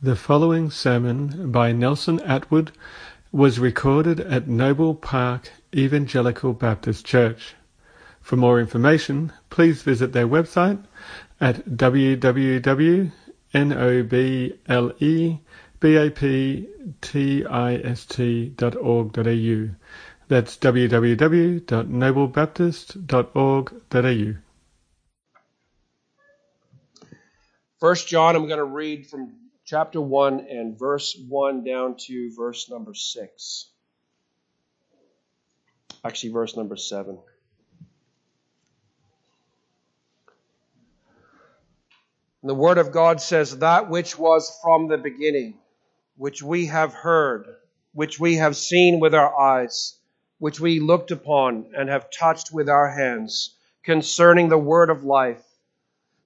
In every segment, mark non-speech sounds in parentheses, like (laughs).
The following sermon by Nelson Atwood was recorded at Noble Park Evangelical Baptist Church. For more information, please visit their website at www.noblebaptist.org.au. That's www.noblebaptist.org.au. First John, I'm going to read from chapter 1 and verse 1 down to verse number 6. Actually, verse number 7. And the Word of God says, That which was from the beginning, which we have heard, which we have seen with our eyes, which we looked upon and have touched with our hands, concerning the Word of life.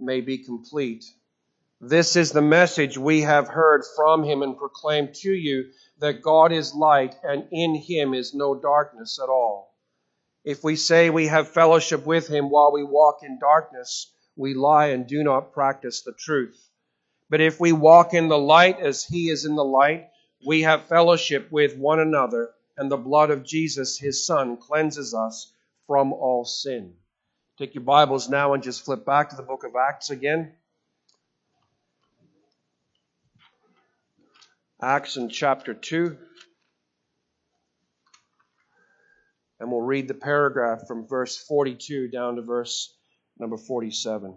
may be complete. This is the message we have heard from him and proclaimed to you that God is light and in him is no darkness at all. If we say we have fellowship with him while we walk in darkness, we lie and do not practice the truth. But if we walk in the light as he is in the light, we have fellowship with one another, and the blood of Jesus, his son, cleanses us from all sin. Take your Bibles now and just flip back to the book of Acts again. Acts in chapter 2. And we'll read the paragraph from verse 42 down to verse number 47.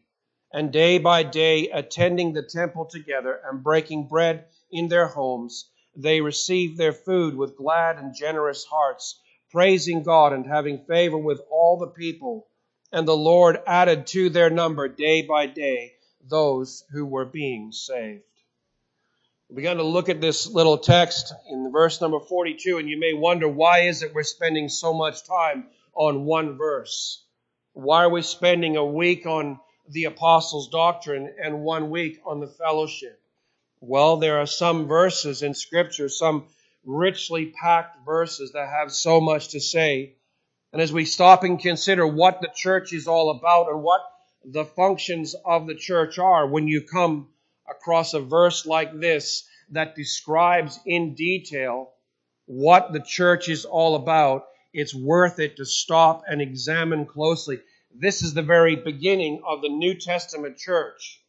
and day by day attending the temple together and breaking bread in their homes, they received their food with glad and generous hearts, praising God and having favor with all the people. And the Lord added to their number day by day those who were being saved. We began to look at this little text in verse number 42, and you may wonder why is it we're spending so much time on one verse? Why are we spending a week on the apostles' doctrine and one week on the fellowship? Well, there are some verses in Scripture, some richly packed verses that have so much to say. And as we stop and consider what the church is all about and what the functions of the church are, when you come across a verse like this that describes in detail what the church is all about, it's worth it to stop and examine closely this is the very beginning of the New Testament church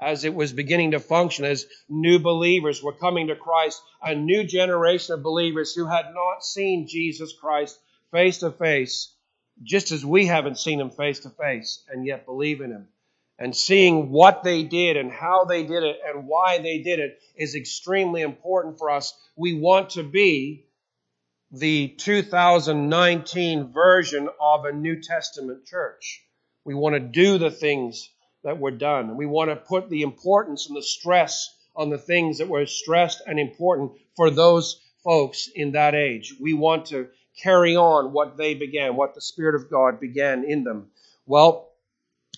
as it was beginning to function, as new believers were coming to Christ, a new generation of believers who had not seen Jesus Christ face to face, just as we haven't seen him face to face, and yet believe in him. And seeing what they did and how they did it and why they did it is extremely important for us. We want to be the 2019 version of a New Testament church. We want to do the things that were done. We want to put the importance and the stress on the things that were stressed and important for those folks in that age. We want to carry on what they began, what the Spirit of God began in them. Well,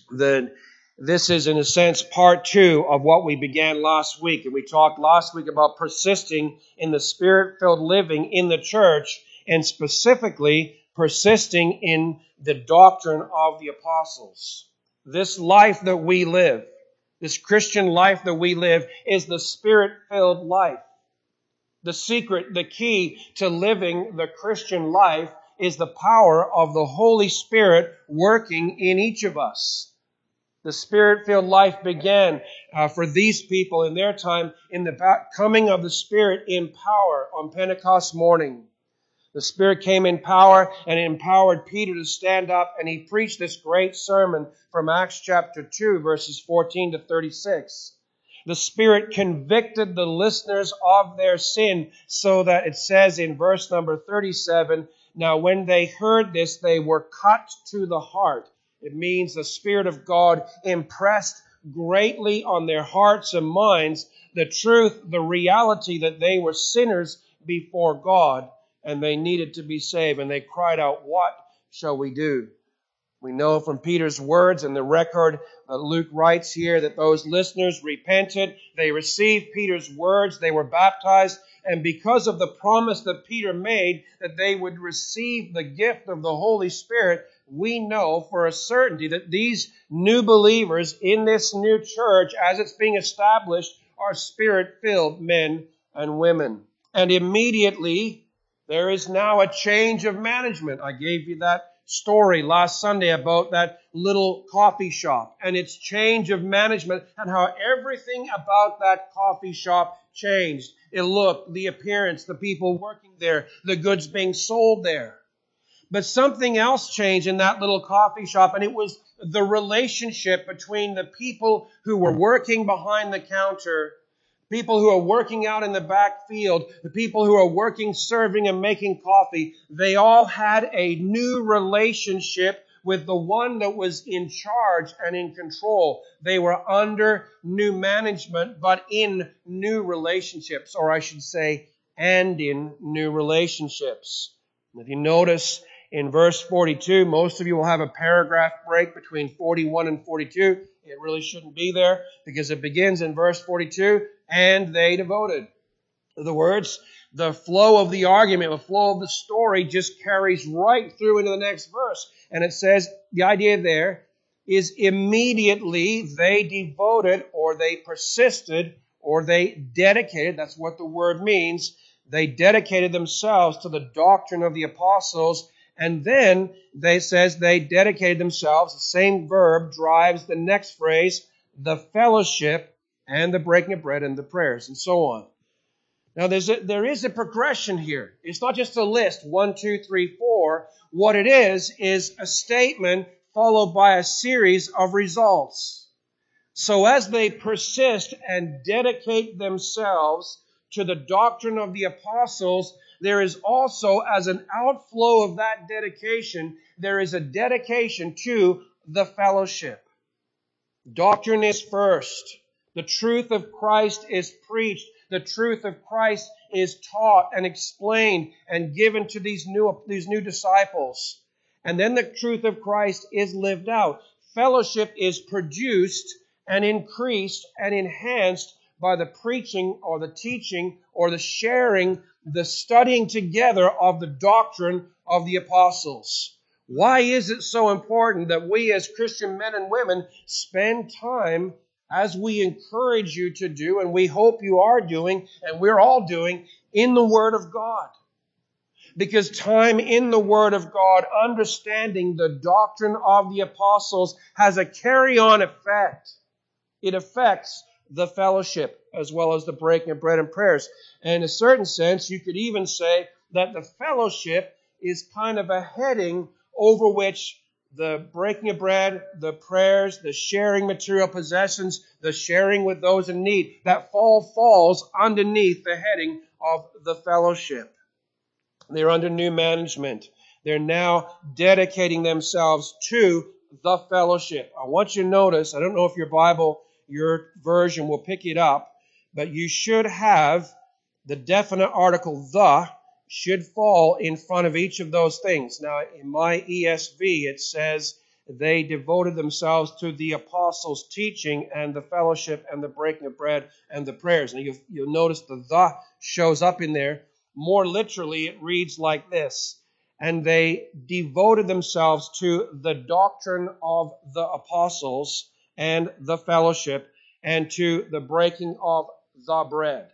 the this is, in a sense, part two of what we began last week. And we talked last week about persisting in the spirit filled living in the church, and specifically persisting in the doctrine of the apostles. This life that we live, this Christian life that we live, is the spirit filled life. The secret, the key to living the Christian life is the power of the Holy Spirit working in each of us. The Spirit filled life began uh, for these people in their time in the coming of the Spirit in power on Pentecost morning. The Spirit came in power and empowered Peter to stand up, and he preached this great sermon from Acts chapter 2, verses 14 to 36. The Spirit convicted the listeners of their sin, so that it says in verse number 37 Now, when they heard this, they were cut to the heart it means the Spirit of God impressed greatly on their hearts and minds the truth, the reality that they were sinners before God and they needed to be saved. And they cried out, What shall we do? We know from Peter's words and the record that Luke writes here that those listeners repented. They received Peter's words. They were baptized. And because of the promise that Peter made that they would receive the gift of the Holy Spirit, we know for a certainty that these new believers in this new church, as it's being established, are spirit filled men and women. And immediately, there is now a change of management. I gave you that story last Sunday about that little coffee shop and its change of management and how everything about that coffee shop changed. It looked, the appearance, the people working there, the goods being sold there. But something else changed in that little coffee shop, and it was the relationship between the people who were working behind the counter, people who are working out in the back field, the people who are working serving and making coffee. They all had a new relationship with the one that was in charge and in control. They were under new management, but in new relationships, or I should say, and in new relationships. If you notice in verse 42. Most of you will have a paragraph break between 41 and 42. It really shouldn't be there because it begins in verse 42 and they devoted. In other words, the flow of the argument, the flow of the story just carries right through into the next verse. And it says the idea there is immediately they devoted or they persisted or they dedicated. That's what the word means. They dedicated themselves to the doctrine of the apostles and then they says they dedicated themselves. The same verb drives the next phrase, the fellowship and the breaking of bread and the prayers and so on. Now there's a, there is a progression here. It's not just a list, one, two, three, four. What it is, is a statement followed by a series of results. So as they persist and dedicate themselves to the doctrine of the apostles, there is also, as an outflow of that dedication, there is a dedication to the fellowship. Doctrine is first. The truth of Christ is preached. The truth of Christ is taught and explained and given to these new, these new disciples. And then the truth of Christ is lived out. Fellowship is produced and increased and enhanced by the preaching or the teaching or the sharing the studying together of the doctrine of the apostles. Why is it so important that we as Christian men and women spend time as we encourage you to do, and we hope you are doing, and we're all doing, in the Word of God? Because time in the Word of God, understanding the doctrine of the apostles, has a carry on effect. It affects the fellowship as well as the breaking of bread and prayers. And in a certain sense, you could even say that the fellowship is kind of a heading over which the breaking of bread, the prayers, the sharing material possessions, the sharing with those in need, that fall falls underneath the heading of the fellowship. They're under new management. They're now dedicating themselves to the fellowship. I want you to notice, I don't know if your Bible your version will pick it up, but you should have the definite article the should fall in front of each of those things. Now, in my ESV, it says they devoted themselves to the apostles' teaching and the fellowship and the breaking of bread and the prayers. And you, you'll notice the the shows up in there. More literally, it reads like this And they devoted themselves to the doctrine of the apostles and the fellowship and to the breaking of the bread.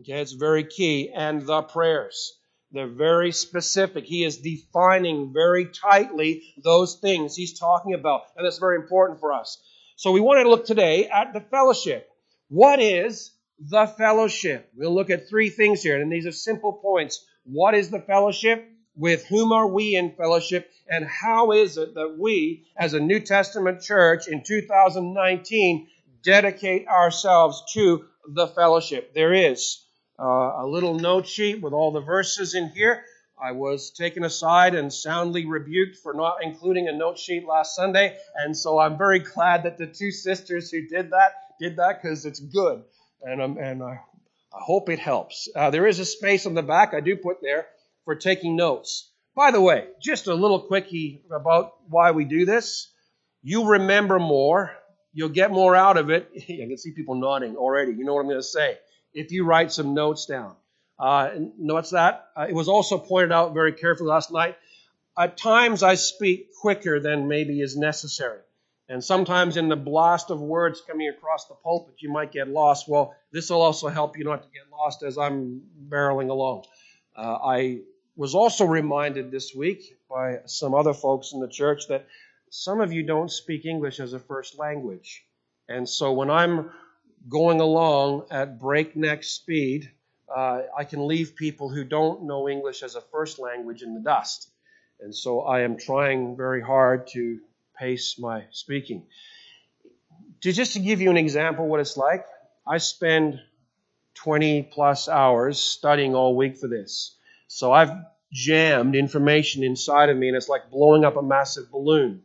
Okay, it's very key. And the prayers. They're very specific. He is defining very tightly those things he's talking about. And that's very important for us. So we want to look today at the fellowship. What is the fellowship? We'll look at three things here, and these are simple points. What is the fellowship? With whom are we in fellowship? And how is it that we, as a New Testament church in 2019, dedicate ourselves to the fellowship? There is uh, a little note sheet with all the verses in here. I was taken aside and soundly rebuked for not including a note sheet last Sunday, and so I'm very glad that the two sisters who did that did that because it's good, and um, and I, I hope it helps. Uh, there is a space on the back I do put there for taking notes. By the way, just a little quickie about why we do this. You remember more, you'll get more out of it. (laughs) I can see people nodding already. You know what I'm going to say. If you write some notes down. Uh, notice that. Uh, it was also pointed out very carefully last night. At times I speak quicker than maybe is necessary. And sometimes in the blast of words coming across the pulpit, you might get lost. Well, this will also help you not to get lost as I'm barreling along. Uh, I was also reminded this week by some other folks in the church that some of you don't speak English as a first language. And so when I'm going along at breakneck speed, uh, I can leave people who don't know English as a first language in the dust. And so I am trying very hard to pace my speaking. To just to give you an example what it's like, I spend 20 plus hours studying all week for this. So I've jammed information inside of me and it's like blowing up a massive balloon.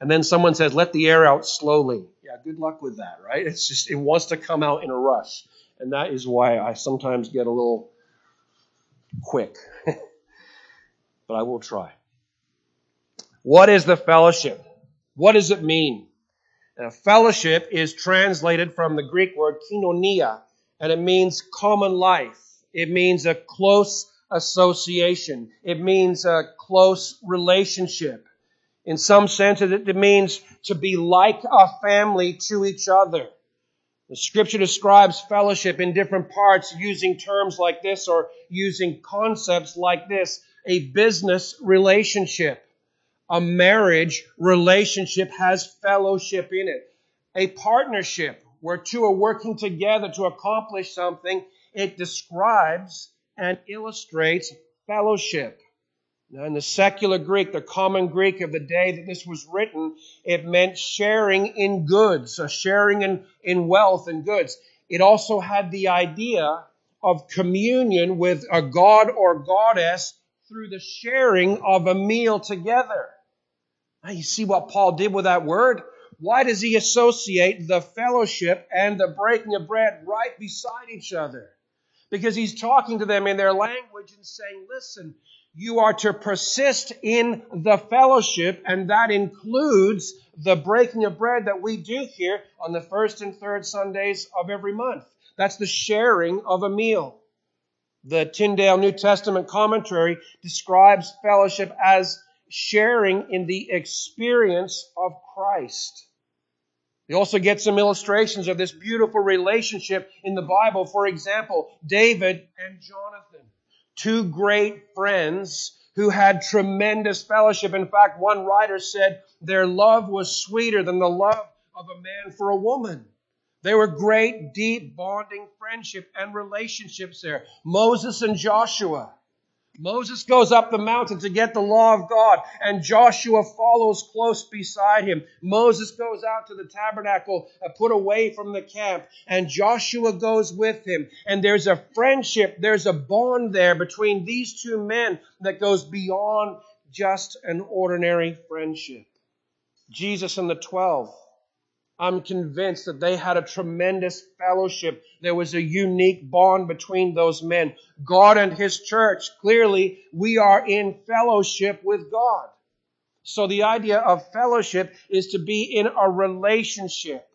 And then someone says, let the air out slowly. Yeah, good luck with that, right? It's just, it wants to come out in a rush. And that is why I sometimes get a little quick. (laughs) but I will try. What is the fellowship? What does it mean? Now, fellowship is translated from the Greek word koinonia, and it means common life. It means a close association. It means a close relationship. In some sense, it means to be like a family to each other. The scripture describes fellowship in different parts using terms like this or using concepts like this. A business relationship, a marriage relationship has fellowship in it. A partnership where two are working together to accomplish something, it describes and illustrates fellowship. Now, in the secular Greek, the common Greek of the day that this was written, it meant sharing in goods, a sharing in, in wealth and goods. It also had the idea of communion with a god or goddess through the sharing of a meal together. Now, you see what Paul did with that word? Why does he associate the fellowship and the breaking of bread right beside each other? Because he's talking to them in their language and saying, listen, you are to persist in the fellowship, and that includes the breaking of bread that we do here on the first and third Sundays of every month. That's the sharing of a meal. The Tyndale New Testament commentary describes fellowship as sharing in the experience of Christ. You also get some illustrations of this beautiful relationship in the Bible. For example, David and Jonathan two great friends who had tremendous fellowship. In fact, one writer said their love was sweeter than the love of a man for a woman. There were great, deep, bonding friendship and relationships there. Moses and Joshua. Moses goes up the mountain to get the law of God, and Joshua follows close beside him. Moses goes out to the tabernacle, uh, put away from the camp, and Joshua goes with him. And there's a friendship, there's a bond there between these two men that goes beyond just an ordinary friendship. Jesus and the twelve I'm convinced that they had a tremendous fellowship. There was a unique bond between those men. God and His church, clearly, we are in fellowship with God. So the idea of fellowship is to be in a relationship.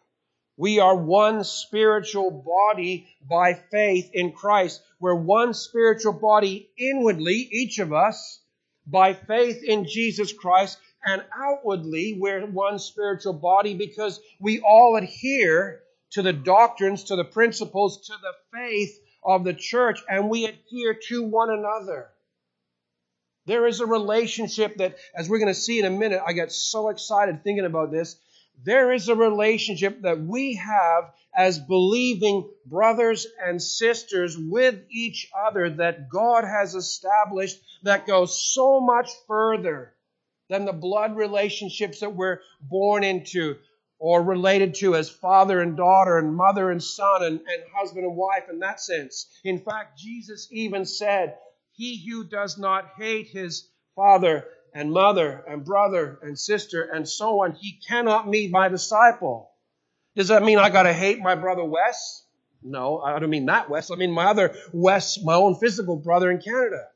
We are one spiritual body by faith in Christ. We're one spiritual body inwardly, each of us, by faith in Jesus Christ and outwardly we're one spiritual body because we all adhere to the doctrines, to the principles, to the faith of the church, and we adhere to one another. There is a relationship that, as we're going to see in a minute, I get so excited thinking about this. there is a relationship that we have as believing brothers and sisters with each other that God has established that goes so much further than the blood relationships that we're born into or related to as father and daughter and mother and son and, and husband and wife in that sense. In fact, Jesus even said, He who does not hate his father and mother and brother and sister and so on, he cannot be my disciple. Does that mean I gotta hate my brother Wes? No, I don't mean that Wes. I mean my other Wes, my own physical brother in Canada.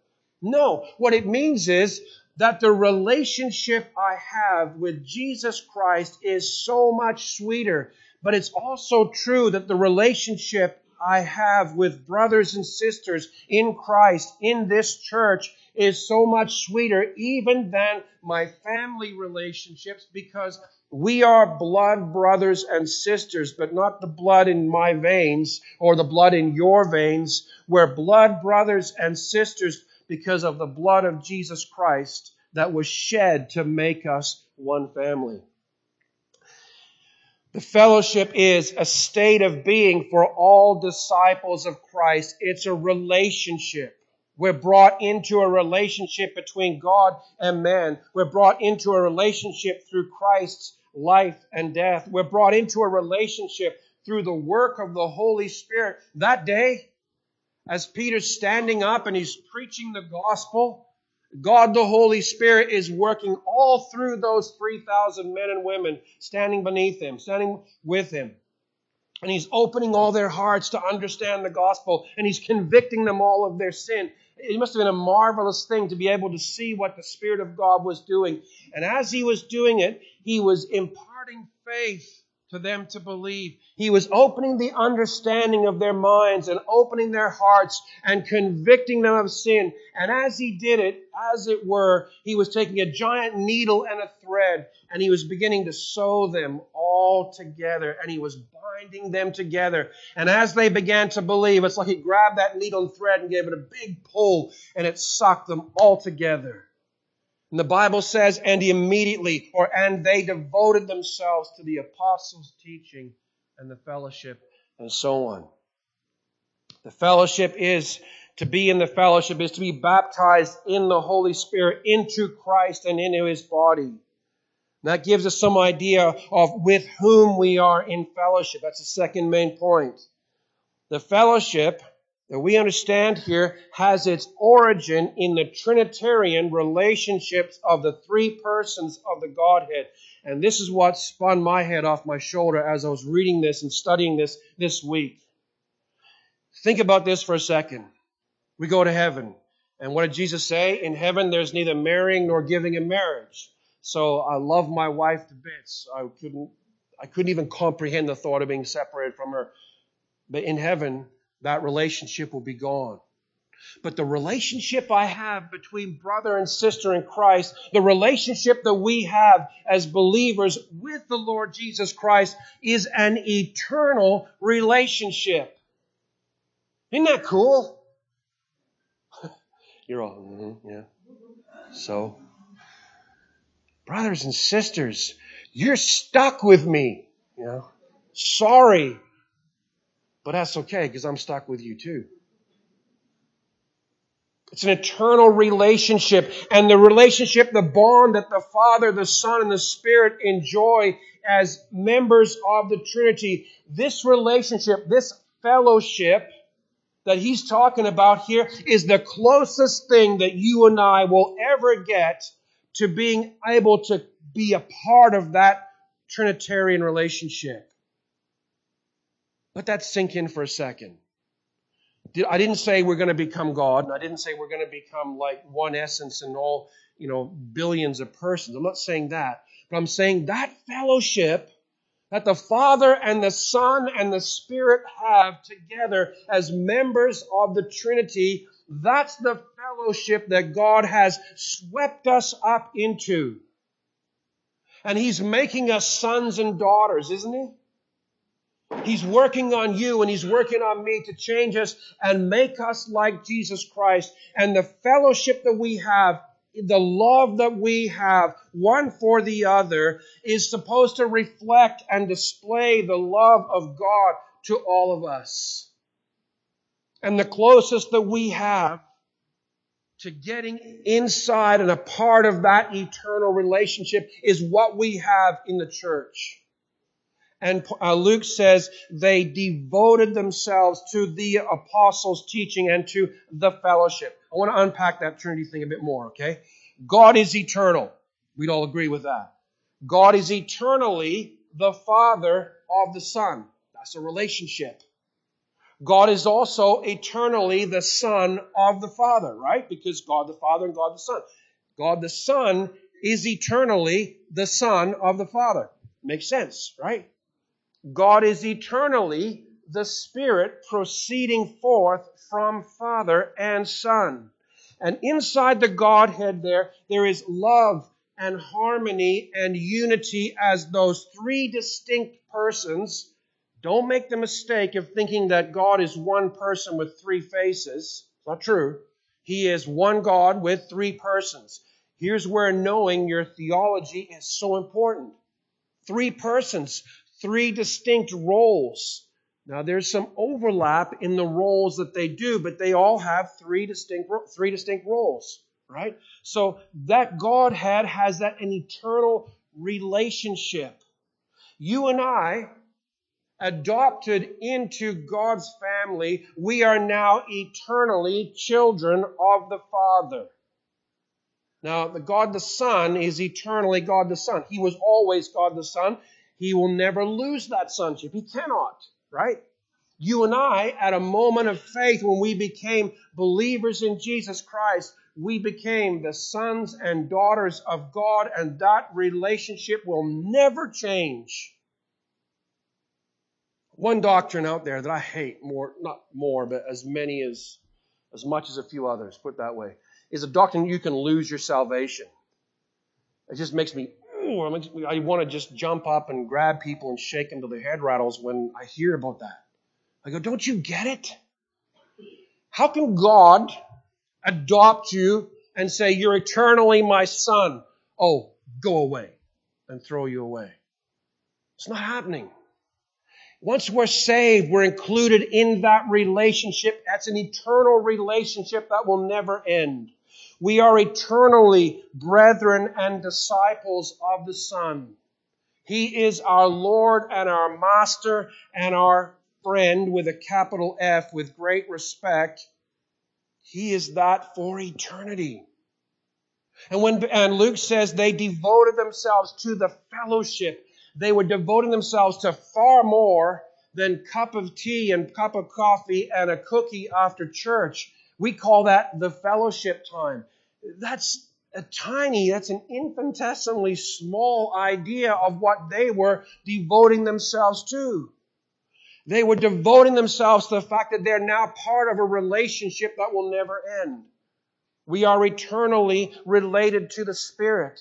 No, what it means is that the relationship I have with Jesus Christ is so much sweeter. But it's also true that the relationship I have with brothers and sisters in Christ in this church is so much sweeter even than my family relationships because we are blood brothers and sisters, but not the blood in my veins or the blood in your veins. We're blood brothers and sisters because of the blood of Jesus Christ that was shed to make us one family. The fellowship is a state of being for all disciples of Christ. It's a relationship. We're brought into a relationship between God and man. We're brought into a relationship through Christ's life and death. We're brought into a relationship through the work of the Holy Spirit. That day, as Peter's standing up and he's preaching the gospel, God the Holy Spirit is working all through those 3,000 men and women standing beneath him, standing with him. And he's opening all their hearts to understand the gospel, and he's convicting them all of their sin. It must have been a marvelous thing to be able to see what the Spirit of God was doing. And as he was doing it, he was imparting faith to them to believe. He was opening the understanding of their minds and opening their hearts and convicting them of sin. And as he did it, as it were, he was taking a giant needle and a thread and he was beginning to sew them all together and he was binding them together. And as they began to believe, it's like he grabbed that needle and thread and gave it a big pull and it sucked them all together. And the Bible says, and immediately, or and they devoted themselves to the apostles' teaching and the fellowship and so on. The fellowship is to be in the fellowship is to be baptized in the Holy Spirit into Christ and into his body. That gives us some idea of with whom we are in fellowship. That's the second main point. The fellowship that we understand here has its origin in the Trinitarian relationships of the three persons of the Godhead. And this is what spun my head off my shoulder as I was reading this and studying this this week. Think about this for a second. We go to heaven. And what did Jesus say? In heaven, there's neither marrying nor giving in marriage. So I love my wife to bits. I couldn't, I couldn't even comprehend the thought of being separated from her. But in heaven, that relationship will be gone. But the relationship I have between brother and sister in Christ, the relationship that we have as believers with the Lord Jesus Christ is an eternal relationship. Isn't that cool? (laughs) You're all, mm-hmm, yeah. So, brothers and sisters, you're stuck with me. You know, sorry but that's okay because I'm stuck with you too. It's an eternal relationship and the relationship, the bond that the Father, the Son, and the Spirit enjoy as members of the Trinity. This relationship, this fellowship that he's talking about here is the closest thing that you and I will ever get to being able to be a part of that Trinitarian relationship. Let that sink in for a second. I didn't say we're going to become God, and I didn't say we're going to become like one essence and all, you know, billions of persons. I'm not saying that. But I'm saying that fellowship that the Father and the Son and the Spirit have together as members of the Trinity, that's the fellowship that God has swept us up into. And He's making us sons and daughters, isn't He? He's working on you and He's working on me to change us and make us like Jesus Christ. And the fellowship that we have the love that we have one for the other is supposed to reflect and display the love of God to all of us. And the closest that we have to getting inside and a part of that eternal relationship is what we have in the church. And uh, Luke says they devoted themselves to the apostles' teaching and to the fellowship. I want to unpack that Trinity thing a bit more, okay? God is eternal. We'd all agree with that. God is eternally the Father of the Son. That's a relationship. God is also eternally the Son of the Father, right? Because God the Father and God the Son. God the Son is eternally the Son of the Father. Makes sense, right? God is eternally the Spirit proceeding forth from Father and Son. And inside the Godhead there, there is love and harmony and unity as those three distinct persons. Don't make the mistake of thinking that God is one person with three faces. It's not true. He is one God with three persons. Here's where knowing your theology is so important. Three persons, three distinct roles. Now there's some overlap in the roles that they do, but they all have three distinct three distinct roles, right? So that Godhead has that an eternal relationship. You and I adopted into God's family, we are now eternally children of the Father. Now, the God the Son is eternally God the Son. He was always God the Son. He will never lose that sonship. He cannot, right? You and I, at a moment of faith when we became believers in Jesus Christ, we became the sons and daughters of God, and that relationship will never change. One doctrine out there that I hate more, not more, but as many as, as much as a few others, put that way, is a doctrine you can lose your salvation. It just makes me I want to just jump up and grab people and shake them till their head rattles when I hear about that. I go, don't you get it? How can God adopt you and say, you're eternally my son? Oh, go away and throw you away. It's not happening. Once we're saved, we're included in that relationship. That's an eternal relationship that will never end. We are eternally brethren and disciples of the Son. He is our Lord and our Master and our friend with a capital F with great respect. He is that for eternity. And when and Luke says they devoted themselves to the fellowship, they were devoting themselves to far more than cup of tea and cup of coffee and a cookie after church. We call that the fellowship time. That's a tiny, that's an infinitesimally small idea of what they were devoting themselves to. They were devoting themselves to the fact that they're now part of a relationship that will never end. We are eternally related to the Spirit.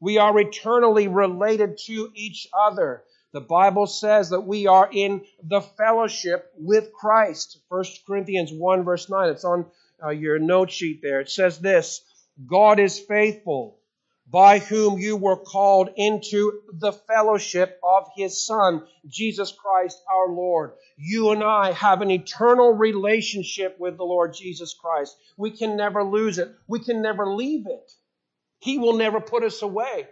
We are eternally related to each other. The Bible says that we are in the fellowship with Christ. 1 Corinthians 1 verse 9. It's on uh, your note sheet there. It says this, God is faithful, by whom you were called into the fellowship of his Son, Jesus Christ our Lord. You and I have an eternal relationship with the Lord Jesus Christ. We can never lose it. We can never leave it. He will never put us away.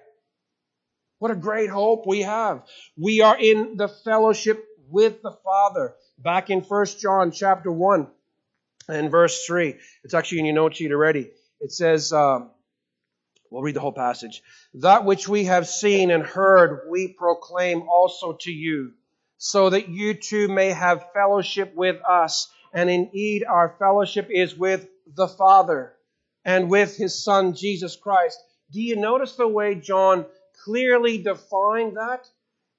What a great hope we have. We are in the fellowship with the Father. Back in 1 John chapter 1 and verse 3. It's actually in your note sheet already. It says, um, we'll read the whole passage. That which we have seen and heard, we proclaim also to you, so that you too may have fellowship with us. And indeed, our fellowship is with the Father and with his Son, Jesus Christ. Do you notice the way John clearly defined that?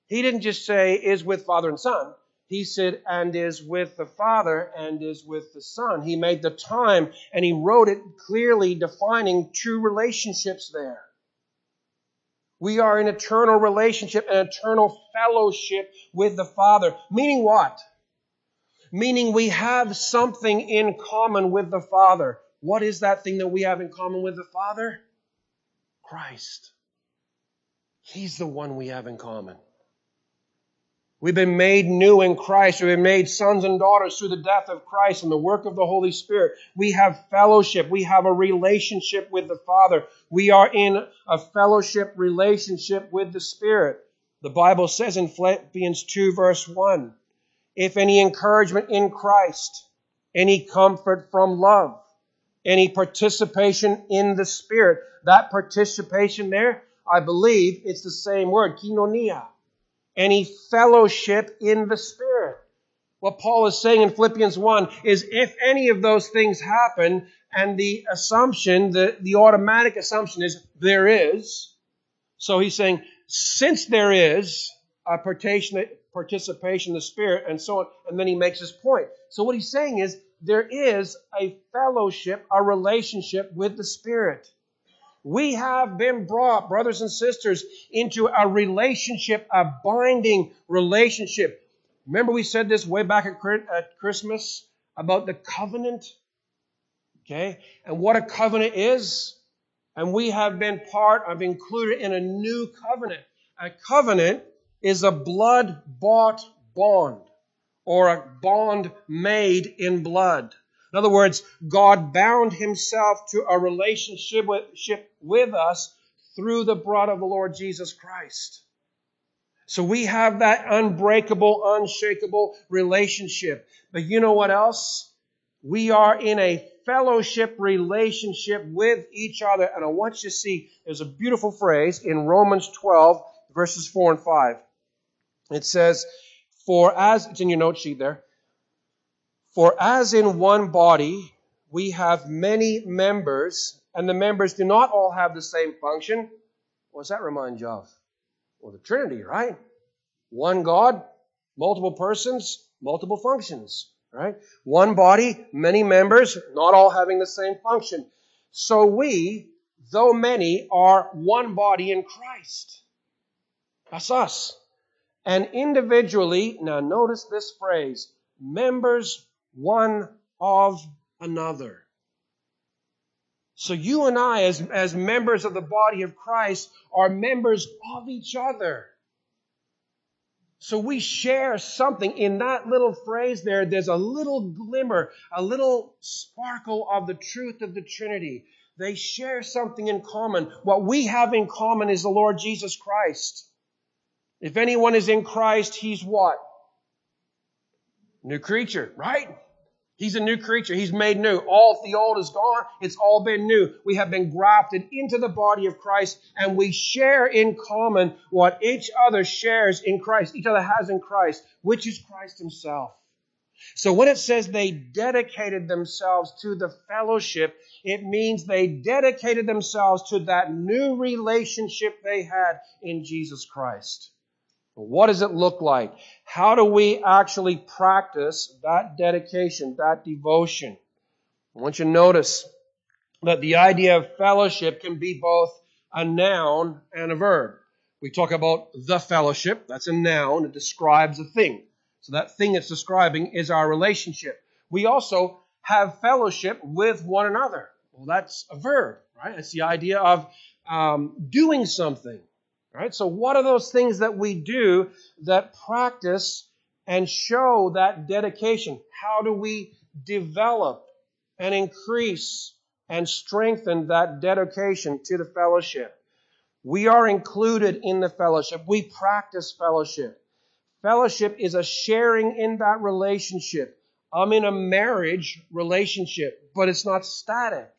He didn't just say is with Father and Son he said, and is with the Father and is with the Son. He made the time and he wrote it clearly defining true relationships there. We are in eternal relationship and eternal fellowship with the Father. Meaning what? Meaning we have something in common with the Father. What is that thing that we have in common with the Father? Christ. He's the one we have in common. We've been made new in Christ. We've been made sons and daughters through the death of Christ and the work of the Holy Spirit. We have fellowship. We have a relationship with the Father. We are in a fellowship relationship with the Spirit. The Bible says in Philippians 2 verse 1, if any encouragement in Christ, any comfort from love, any participation in the Spirit, that participation there, I believe it's the same word, koinonia any fellowship in the Spirit. What Paul is saying in Philippians 1 is if any of those things happen, and the assumption, the, the automatic assumption is there is. So he's saying, since there is a participation in the Spirit and so on, and then he makes his point. So what he's saying is there is a fellowship, a relationship with the Spirit. We have been brought, brothers and sisters, into a relationship, a binding relationship. Remember, we said this way back at Christmas about the covenant? Okay? And what a covenant is? And we have been part of, included in a new covenant. A covenant is a blood bought bond or a bond made in blood. In other words, God bound himself to a relationship with us through the blood of the Lord Jesus Christ. So we have that unbreakable, unshakable relationship. But you know what else? We are in a fellowship relationship with each other. And I want you to see there's a beautiful phrase in Romans 12, verses 4 and 5. It says, For as, it's in your note sheet there, for as in one body we have many members, and the members do not all have the same function, what does that remind you of? Well, the Trinity, right? One God, multiple persons, multiple functions, right? One body, many members, not all having the same function. So we, though many, are one body in Christ. That's us. And individually, now notice this phrase, members one of another. So you and I, as, as members of the body of Christ, are members of each other. So we share something in that little phrase there. There's a little glimmer, a little sparkle of the truth of the Trinity. They share something in common. What we have in common is the Lord Jesus Christ. If anyone is in Christ, he's what? New creature, right? He's a new creature. He's made new. All the old is gone. It's all been new. We have been grafted into the body of Christ and we share in common what each other shares in Christ, each other has in Christ, which is Christ himself. So when it says they dedicated themselves to the fellowship, it means they dedicated themselves to that new relationship they had in Jesus Christ. What does it look like? How do we actually practice that dedication, that devotion? I want you to notice that the idea of fellowship can be both a noun and a verb. We talk about the fellowship, that's a noun, it describes a thing. So that thing it's describing is our relationship. We also have fellowship with one another. Well, that's a verb, right? It's the idea of um, doing something. Right? So what are those things that we do that practice and show that dedication? How do we develop and increase and strengthen that dedication to the fellowship? We are included in the fellowship. We practice fellowship. Fellowship is a sharing in that relationship. I'm in a marriage relationship, but it's not static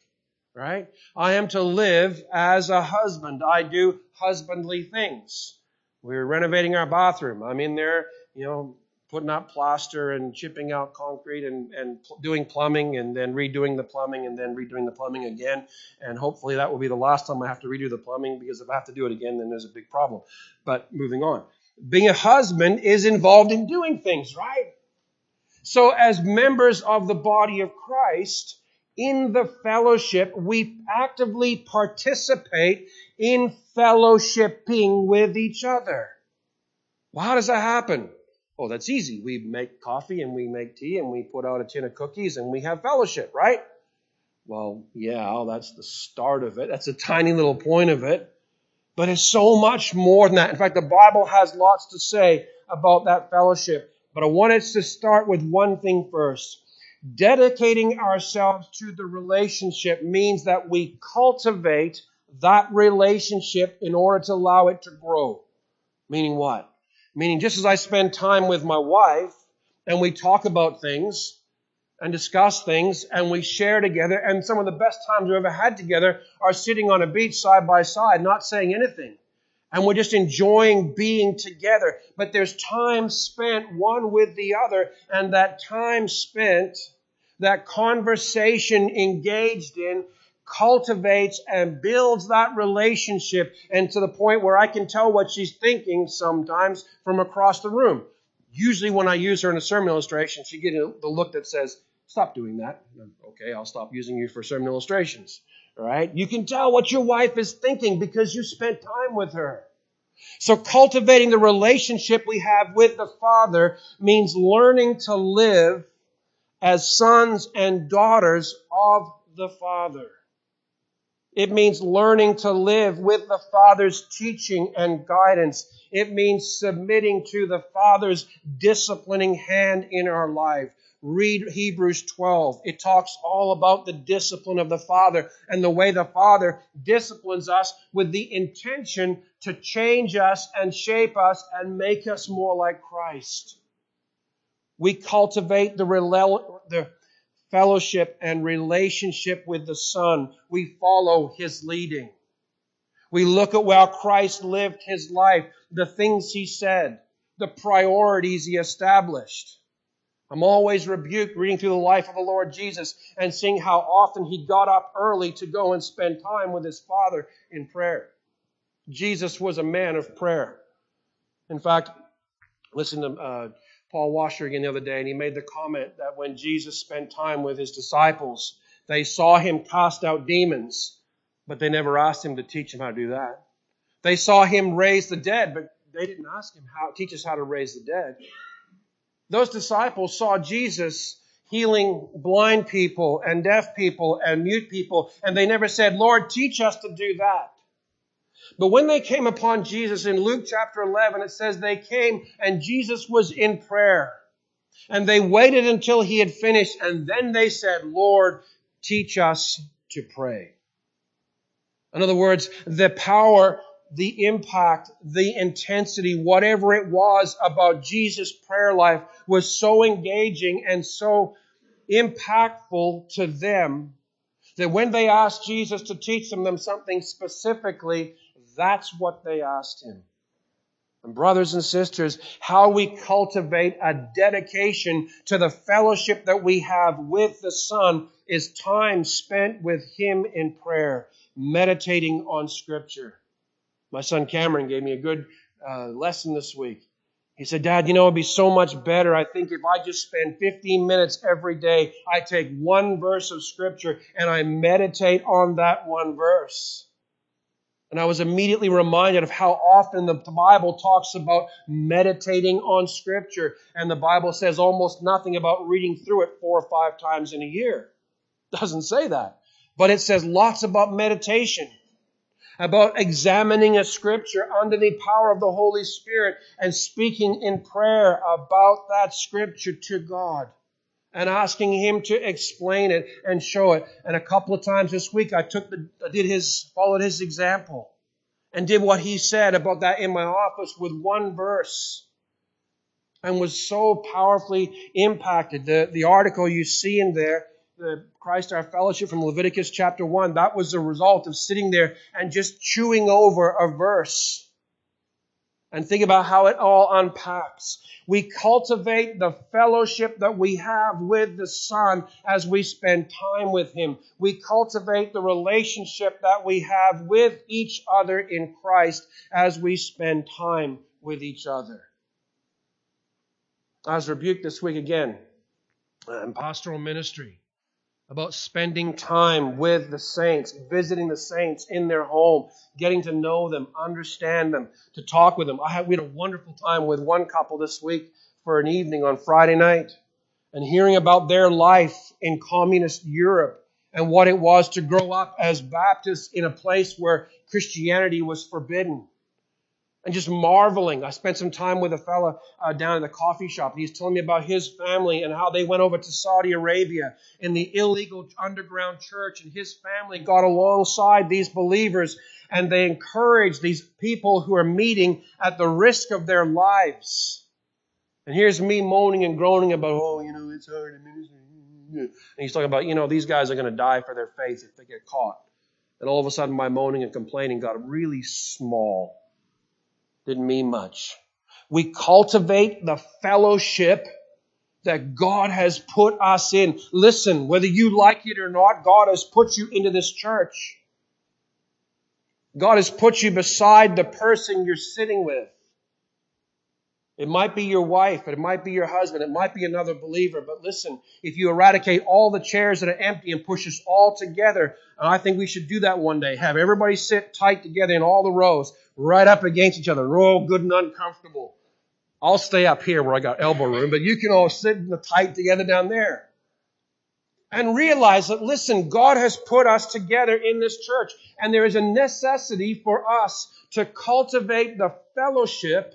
right? I am to live as a husband. I do husbandly things. We're renovating our bathroom. I'm in there, you know, putting up plaster and chipping out concrete and, and doing plumbing and then redoing the plumbing and then redoing the plumbing again. And hopefully that will be the last time I have to redo the plumbing because if I have to do it again, then there's a big problem. But moving on. Being a husband is involved in doing things, right? So as members of the body of Christ, in the fellowship, we actively participate in fellowshipping with each other. Well, how does that happen? Well, that's easy. We make coffee and we make tea and we put out a tin of cookies and we have fellowship, right? Well, yeah, oh, that's the start of it. That's a tiny little point of it. But it's so much more than that. In fact, the Bible has lots to say about that fellowship. But I wanted to start with one thing first. Dedicating ourselves to the relationship means that we cultivate that relationship in order to allow it to grow. Meaning what? Meaning, just as I spend time with my wife and we talk about things and discuss things and we share together, and some of the best times we've ever had together are sitting on a beach side by side, not saying anything. And we're just enjoying being together. But there's time spent one with the other, and that time spent, that conversation engaged in, cultivates and builds that relationship and to the point where I can tell what she's thinking sometimes from across the room. Usually when I use her in a sermon illustration, she gets the look that says, stop doing that. Okay, I'll stop using you for sermon illustrations. Right? You can tell what your wife is thinking because you spent time with her. So cultivating the relationship we have with the Father means learning to live as sons and daughters of the Father. It means learning to live with the Father's teaching and guidance. It means submitting to the Father's disciplining hand in our life. Read Hebrews 12. It talks all about the discipline of the Father and the way the Father disciplines us with the intention to change us and shape us and make us more like Christ. We cultivate the, the fellowship and relationship with the Son. We follow His leading. We look at how Christ lived His life, the things He said, the priorities He established. I'm always rebuked reading through the life of the Lord Jesus and seeing how often he got up early to go and spend time with his Father in prayer. Jesus was a man of prayer. In fact, listen to uh, Paul Washer again the other day, and he made the comment that when Jesus spent time with his disciples, they saw him cast out demons, but they never asked him to teach them how to do that. They saw him raise the dead, but they didn't ask him how teach us how to raise the dead. Those disciples saw Jesus healing blind people and deaf people and mute people, and they never said, Lord, teach us to do that. But when they came upon Jesus in Luke chapter 11, it says they came and Jesus was in prayer. And they waited until he had finished, and then they said, Lord, teach us to pray. In other words, the power the impact, the intensity, whatever it was about Jesus' prayer life was so engaging and so impactful to them that when they asked Jesus to teach them something specifically, that's what they asked him. And brothers and sisters, how we cultivate a dedication to the fellowship that we have with the Son is time spent with Him in prayer, meditating on Scripture. My son Cameron gave me a good uh, lesson this week. He said, Dad, you know, it'd be so much better. I think if I just spend 15 minutes every day, I take one verse of Scripture and I meditate on that one verse. And I was immediately reminded of how often the Bible talks about meditating on Scripture. And the Bible says almost nothing about reading through it four or five times in a year. Doesn't say that. But it says lots about meditation about examining a scripture under the power of the Holy Spirit and speaking in prayer about that scripture to God and asking Him to explain it and show it. And a couple of times this week, I took the, I did His, followed His example and did what He said about that in my office with one verse and was so powerfully impacted. The, the article you see in there the Christ our fellowship from Leviticus chapter 1, that was the result of sitting there and just chewing over a verse. And think about how it all unpacks. We cultivate the fellowship that we have with the Son as we spend time with Him. We cultivate the relationship that we have with each other in Christ as we spend time with each other. I was rebuked this week again uh, in pastoral ministry about spending time with the saints, visiting the saints in their home, getting to know them, understand them, to talk with them. I had, we had a wonderful time with one couple this week for an evening on Friday night and hearing about their life in communist Europe and what it was to grow up as Baptists in a place where Christianity was forbidden. And just marveling. I spent some time with a fella uh, down in the coffee shop. He's telling me about his family and how they went over to Saudi Arabia in the illegal underground church, and his family got alongside these believers and they encouraged these people who are meeting at the risk of their lives. And here's me moaning and groaning about, oh, you know, it's hard. And he's talking about, you know, these guys are going to die for their faith if they get caught. And all of a sudden, my moaning and complaining got really small. Didn't mean much. We cultivate the fellowship that God has put us in. Listen, whether you like it or not, God has put you into this church. God has put you beside the person you're sitting with. It might be your wife, it might be your husband, it might be another believer, but listen, if you eradicate all the chairs that are empty and push us all together, and I think we should do that one day, have everybody sit tight together in all the rows, right up against each other, We're all good and uncomfortable. I'll stay up here where I got elbow room, but you can all sit in the tight together down there. And realize that, listen, God has put us together in this church, and there is a necessity for us to cultivate the fellowship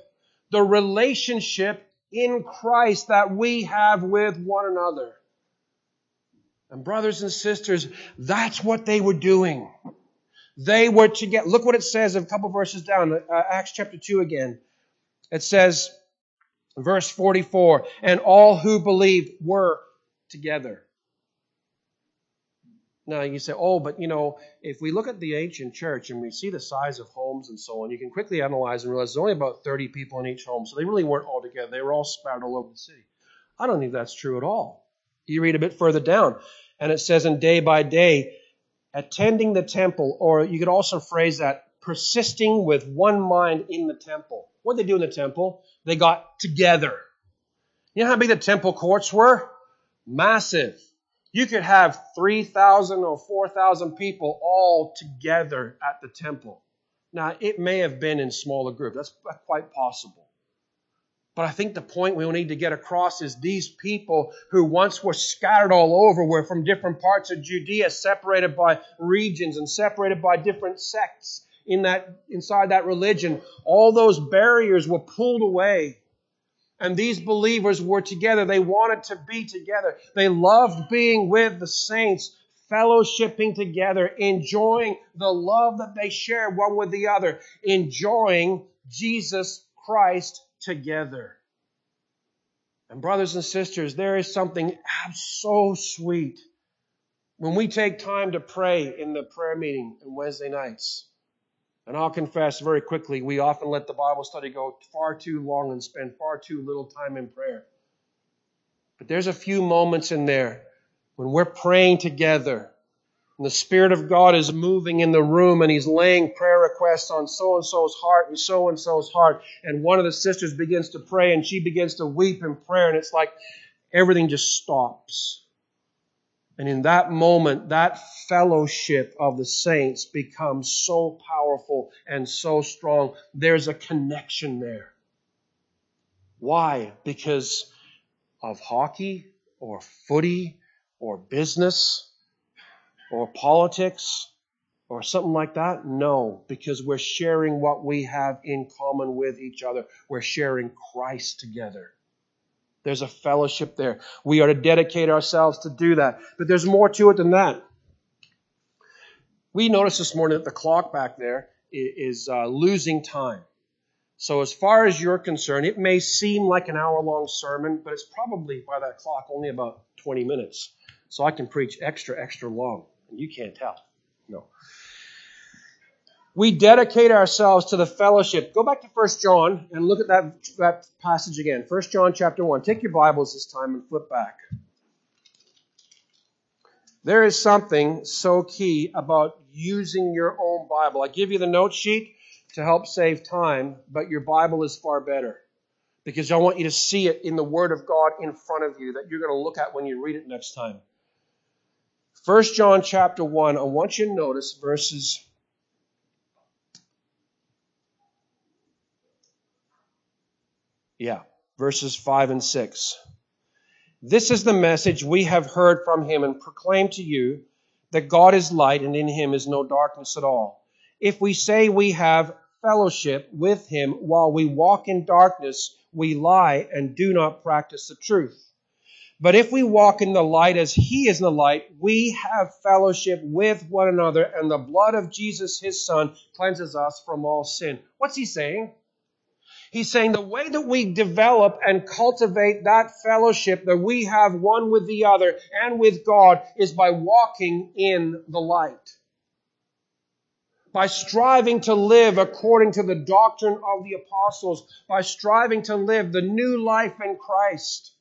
the relationship in Christ that we have with one another. And brothers and sisters, that's what they were doing. They were together. Look what it says a couple verses down, uh, Acts chapter 2 again. It says, verse 44, and all who believed were together. Now you say, oh, but you know, if we look at the ancient church and we see the size of homes and so on, you can quickly analyze and realize there's only about 30 people in each home. So they really weren't all together. They were all spread all over the city. I don't think that's true at all. You read a bit further down, and it says, and day by day, attending the temple, or you could also phrase that, persisting with one mind in the temple. What did they do in the temple? They got together. You know how big the temple courts were? Massive. You could have 3,000 or 4,000 people all together at the temple. Now, it may have been in smaller groups. That's quite possible. But I think the point we need to get across is these people who once were scattered all over were from different parts of Judea, separated by regions and separated by different sects in that inside that religion. All those barriers were pulled away and these believers were together. They wanted to be together. They loved being with the saints, fellowshipping together, enjoying the love that they shared one with the other, enjoying Jesus Christ together. And, brothers and sisters, there is something so sweet when we take time to pray in the prayer meeting on Wednesday nights. And I'll confess very quickly, we often let the Bible study go far too long and spend far too little time in prayer. But there's a few moments in there when we're praying together and the Spirit of God is moving in the room and He's laying prayer requests on so and so's heart and so and so's heart. And one of the sisters begins to pray and she begins to weep in prayer, and it's like everything just stops. And in that moment, that fellowship of the saints becomes so powerful and so strong. There's a connection there. Why? Because of hockey or footy or business or politics or something like that? No, because we're sharing what we have in common with each other. We're sharing Christ together. There's a fellowship there. We are to dedicate ourselves to do that. But there's more to it than that. We noticed this morning that the clock back there is uh, losing time. So, as far as you're concerned, it may seem like an hour long sermon, but it's probably by that clock only about 20 minutes. So I can preach extra, extra long, and you can't tell. No we dedicate ourselves to the fellowship. Go back to 1 John and look at that, that passage again. 1 John chapter 1. Take your Bibles this time and flip back. There is something so key about using your own Bible. I give you the note sheet to help save time, but your Bible is far better because I want you to see it in the Word of God in front of you that you're going to look at when you read it next time. 1 John chapter 1, I want you to notice verses Yeah, verses 5 and 6. This is the message we have heard from him and proclaimed to you that God is light and in him is no darkness at all. If we say we have fellowship with him while we walk in darkness, we lie and do not practice the truth. But if we walk in the light as he is in the light, we have fellowship with one another, and the blood of Jesus, his son, cleanses us from all sin. What's he saying? He's saying the way that we develop and cultivate that fellowship that we have one with the other and with God is by walking in the light. By striving to live according to the doctrine of the apostles, by striving to live the new life in Christ.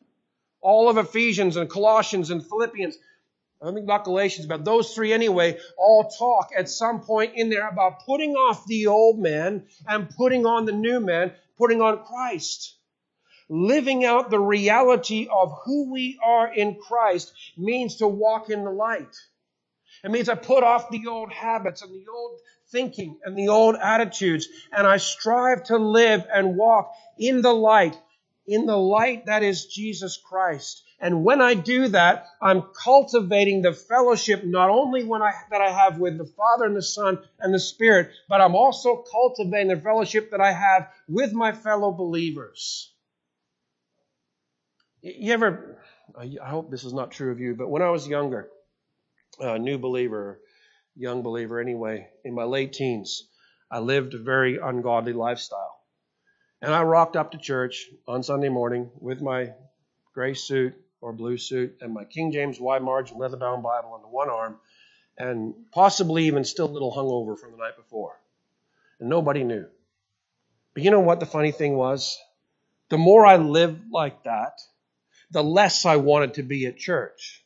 All of Ephesians and Colossians and Philippians, I think about Galatians, but those three anyway, all talk at some point in there about putting off the old man and putting on the new man, putting on Christ. Living out the reality of who we are in Christ means to walk in the light. It means I put off the old habits and the old thinking and the old attitudes, and I strive to live and walk in the light, in the light that is Jesus Christ. And when I do that, I'm cultivating the fellowship not only when I, that I have with the Father and the Son and the Spirit, but I'm also cultivating the fellowship that I have with my fellow believers. You ever, I hope this is not true of you, but when I was younger, a new believer, young believer anyway, in my late teens, I lived a very ungodly lifestyle. And I rocked up to church on Sunday morning with my gray suit or blue suit and my King James wide margin leather bound Bible the one arm and possibly even still a little hungover from the night before. And nobody knew. But you know what the funny thing was? The more I lived like that, the less I wanted to be at church.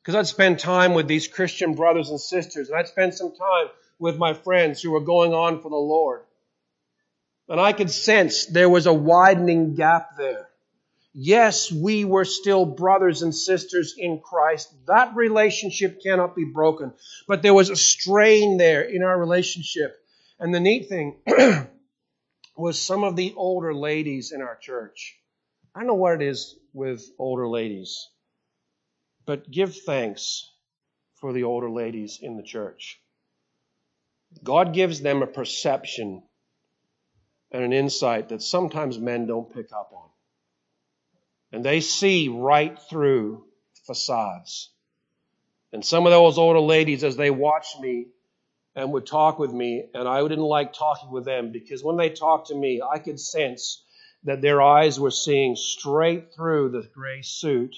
Because I'd spend time with these Christian brothers and sisters, and I'd spend some time with my friends who were going on for the Lord. And I could sense there was a widening gap there. Yes, we were still brothers and sisters in Christ. That relationship cannot be broken. But there was a strain there in our relationship. And the neat thing (clears throat) was some of the older ladies in our church. I don't know what it is with older ladies, but give thanks for the older ladies in the church. God gives them a perception and an insight that sometimes men don't pick up on. And they see right through facades. And some of those older ladies, as they watched me and would talk with me, and I didn't like talking with them because when they talked to me, I could sense that their eyes were seeing straight through the gray suit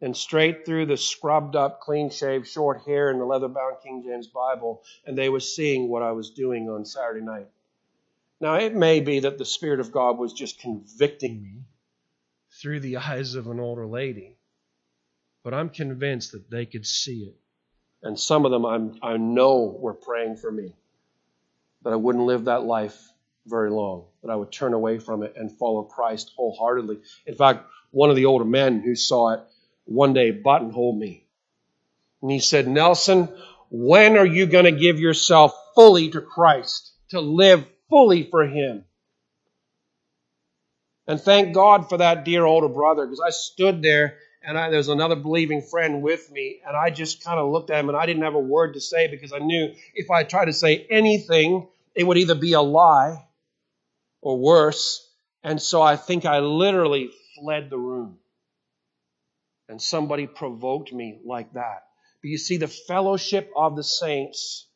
and straight through the scrubbed up, clean shaved, short hair and the leather bound King James Bible, and they were seeing what I was doing on Saturday night. Now, it may be that the Spirit of God was just convicting me through the eyes of an older lady, but I'm convinced that they could see it. And some of them I'm, I know were praying for me that I wouldn't live that life very long, that I would turn away from it and follow Christ wholeheartedly. In fact, one of the older men who saw it one day buttonholed me. And he said, Nelson, when are you going to give yourself fully to Christ to live fully for Him. And thank God for that dear older brother because I stood there and I, there was another believing friend with me and I just kind of looked at him and I didn't have a word to say because I knew if I tried to say anything, it would either be a lie or worse. And so I think I literally fled the room. And somebody provoked me like that. But you see, the fellowship of the saints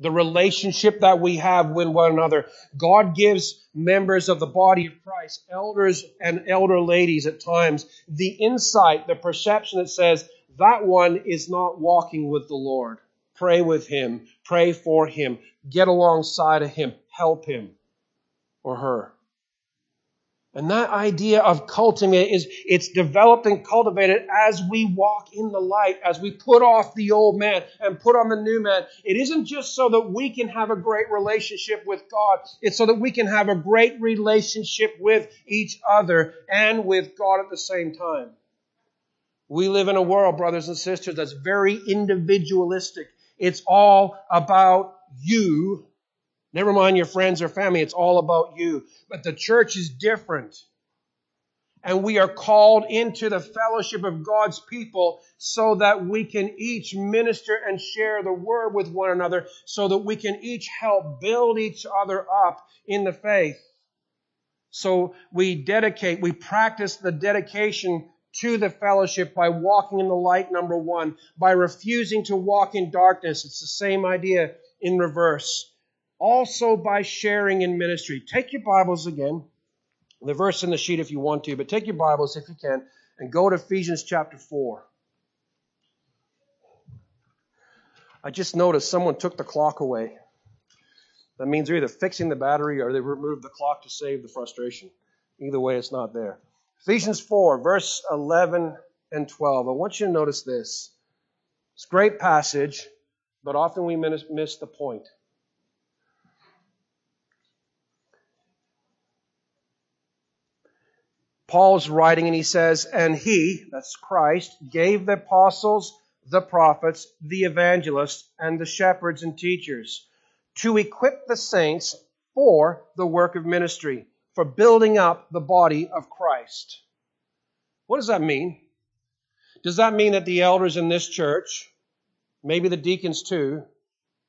the relationship that we have with one another. God gives members of the body of Christ, elders and elder ladies at times, the insight, the perception that says that one is not walking with the Lord. Pray with him, pray for him, get alongside of him, help him or her. And that idea of cultivating is it's developed and cultivated as we walk in the light, as we put off the old man and put on the new man. It isn't just so that we can have a great relationship with God. It's so that we can have a great relationship with each other and with God at the same time. We live in a world, brothers and sisters, that's very individualistic. It's all about you Never mind your friends or family, it's all about you. But the church is different. And we are called into the fellowship of God's people so that we can each minister and share the word with one another, so that we can each help build each other up in the faith. So we dedicate, we practice the dedication to the fellowship by walking in the light, number one, by refusing to walk in darkness. It's the same idea in reverse. Also by sharing in ministry. Take your Bibles again, the verse in the sheet if you want to, but take your Bibles if you can and go to Ephesians chapter 4. I just noticed someone took the clock away. That means they're either fixing the battery or they removed the clock to save the frustration. Either way, it's not there. Ephesians 4, verse 11 and 12. I want you to notice this. It's a great passage, but often we miss the point. Paul's writing and he says, And he, that's Christ, gave the apostles, the prophets, the evangelists, and the shepherds and teachers to equip the saints for the work of ministry, for building up the body of Christ. What does that mean? Does that mean that the elders in this church, maybe the deacons too,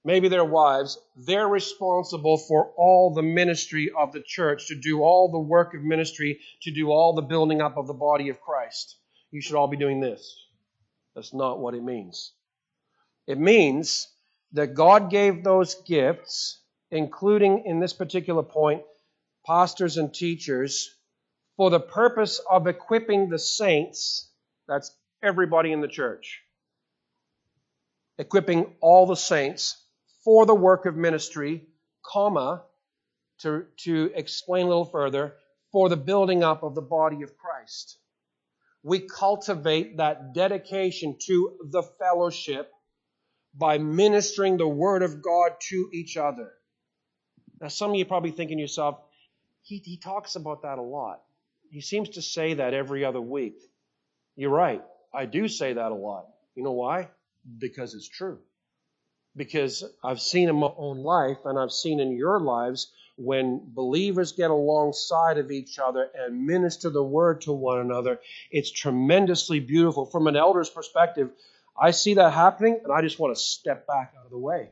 maybe their wives, they're responsible for all the ministry of the church, to do all the work of ministry, to do all the building up of the body of Christ? You should all be doing this. That's not what it means. It means that God gave those gifts, including in this particular point, pastors and teachers, for the purpose of equipping the saints, that's everybody in the church, equipping all the saints for the work of ministry, comma, to, to explain a little further, for the building up of the body of Christ. We cultivate that dedication to the fellowship by ministering the Word of God to each other. Now, some of you probably thinking to yourself, he, he talks about that a lot. He seems to say that every other week. You're right. I do say that a lot. You know why? Because it's true. Because I've seen in my own life and I've seen in your lives when believers get alongside of each other and minister the word to one another, it's tremendously beautiful. From an elder's perspective, I see that happening and I just want to step back out of the way.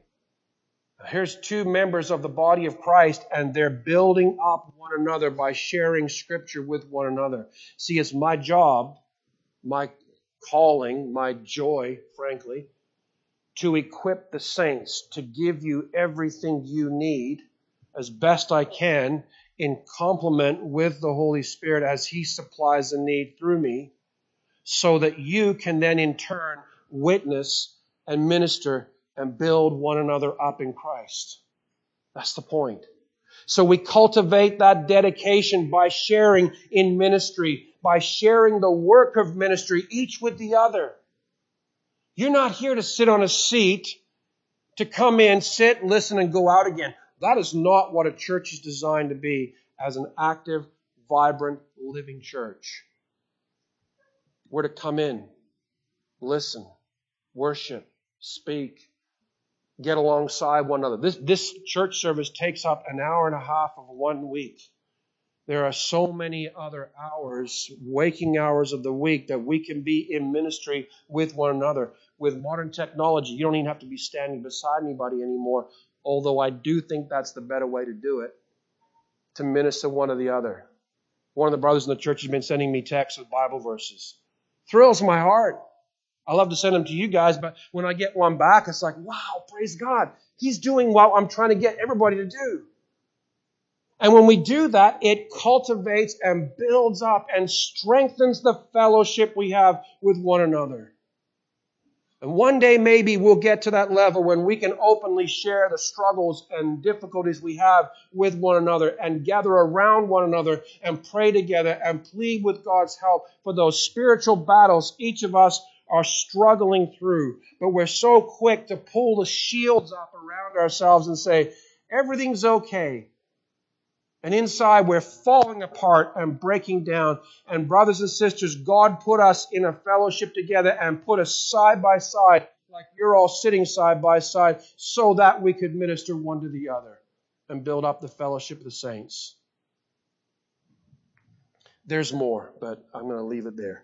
Here's two members of the body of Christ and they're building up one another by sharing scripture with one another. See, it's my job, my calling, my joy, frankly, to equip the saints, to give you everything you need as best I can in complement with the Holy Spirit as He supplies the need through me, so that you can then in turn witness and minister and build one another up in Christ. That's the point. So we cultivate that dedication by sharing in ministry, by sharing the work of ministry, each with the other. You're not here to sit on a seat, to come in, sit, listen, and go out again. That is not what a church is designed to be as an active, vibrant, living church. We're to come in, listen, worship, speak, get alongside one another. This, this church service takes up an hour and a half of one week. There are so many other hours, waking hours of the week, that we can be in ministry with one another. With modern technology, you don't even have to be standing beside anybody anymore, although I do think that's the better way to do it, to minister one or the other. One of the brothers in the church has been sending me texts with Bible verses. Thrills my heart. I love to send them to you guys, but when I get one back, it's like, wow, praise God. He's doing what I'm trying to get everybody to do. And when we do that, it cultivates and builds up and strengthens the fellowship we have with one another. And one day maybe we'll get to that level when we can openly share the struggles and difficulties we have with one another and gather around one another and pray together and plead with God's help for those spiritual battles each of us are struggling through. But we're so quick to pull the shields up around ourselves and say, everything's okay. And inside we're falling apart and breaking down. And brothers and sisters, God put us in a fellowship together and put us side by side, like you're all sitting side by side, so that we could minister one to the other and build up the fellowship of the saints. There's more, but I'm going to leave it there.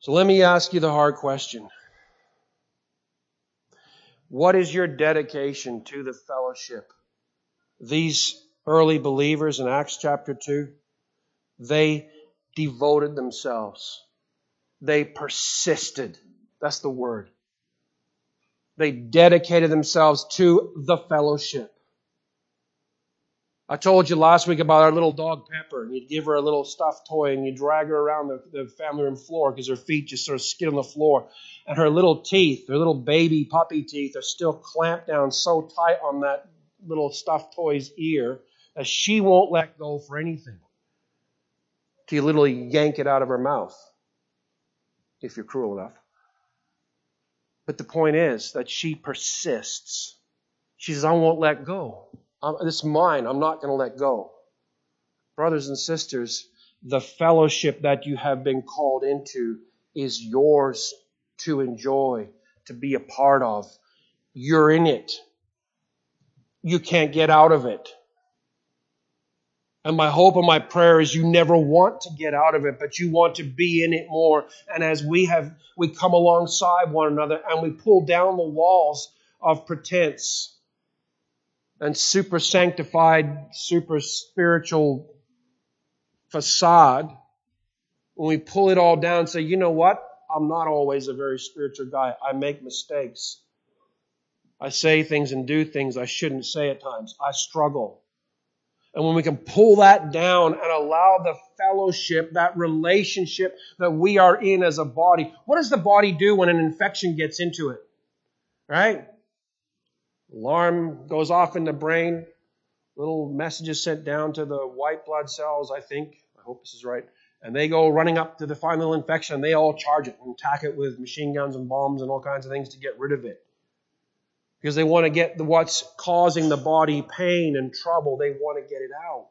So let me ask you the hard question. What is your dedication to the fellowship? These early believers in Acts chapter 2, they devoted themselves. They persisted. That's the word. They dedicated themselves to the fellowship. I told you last week about our little dog Pepper, and you'd give her a little stuffed toy and you drag her around the, the family room floor because her feet just sort of skid on the floor. And her little teeth, her little baby puppy teeth, are still clamped down so tight on that little stuffed toy's ear she won't let go for anything. You literally yank it out of her mouth, if you're cruel enough. But the point is that she persists. She says, I won't let go. I'm, this is mine. I'm not going to let go. Brothers and sisters, the fellowship that you have been called into is yours to enjoy, to be a part of. You're in it. You can't get out of it. And my hope and my prayer is you never want to get out of it, but you want to be in it more. And as we have, we come alongside one another and we pull down the walls of pretense and super sanctified, super spiritual facade, when we pull it all down and say, you know what? I'm not always a very spiritual guy. I make mistakes. I say things and do things I shouldn't say at times. I struggle. And when we can pull that down and allow the fellowship, that relationship that we are in as a body, what does the body do when an infection gets into it? Right? Alarm goes off in the brain. Little messages sent down to the white blood cells, I think. I hope this is right. And they go running up to the final infection. They all charge it and attack it with machine guns and bombs and all kinds of things to get rid of it. Because they want to get what's causing the body pain and trouble. They want to get it out.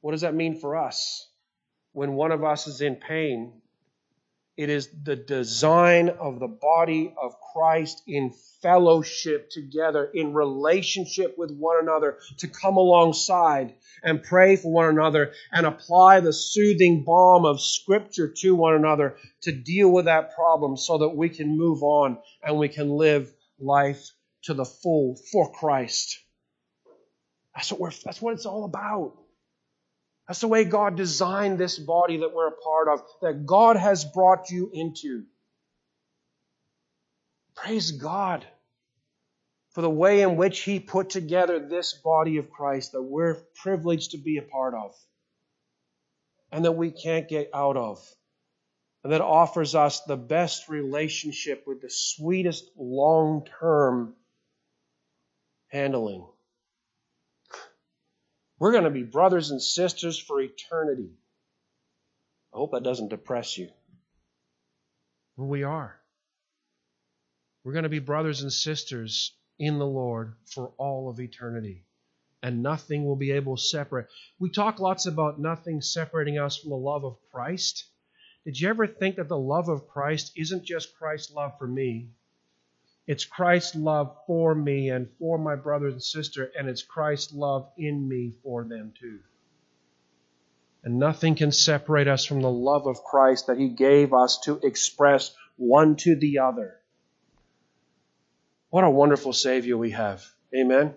What does that mean for us? When one of us is in pain, it is the design of the body of Christ in fellowship together, in relationship with one another, to come alongside and pray for one another and apply the soothing balm of Scripture to one another to deal with that problem so that we can move on and we can live life to the full for Christ. That's what, we're, that's what it's all about. That's the way God designed this body that we're a part of, that God has brought you into. Praise God for the way in which He put together this body of Christ that we're privileged to be a part of and that we can't get out of. That offers us the best relationship with the sweetest long term handling. We're going to be brothers and sisters for eternity. I hope that doesn't depress you. Well, we are. We're going to be brothers and sisters in the Lord for all of eternity. And nothing will be able to separate. We talk lots about nothing separating us from the love of Christ. Did you ever think that the love of Christ isn't just Christ's love for me, it's Christ's love for me and for my brother and sister, and it's Christ's love in me for them too. And nothing can separate us from the love of Christ that He gave us to express one to the other. What a wonderful Savior we have. Amen.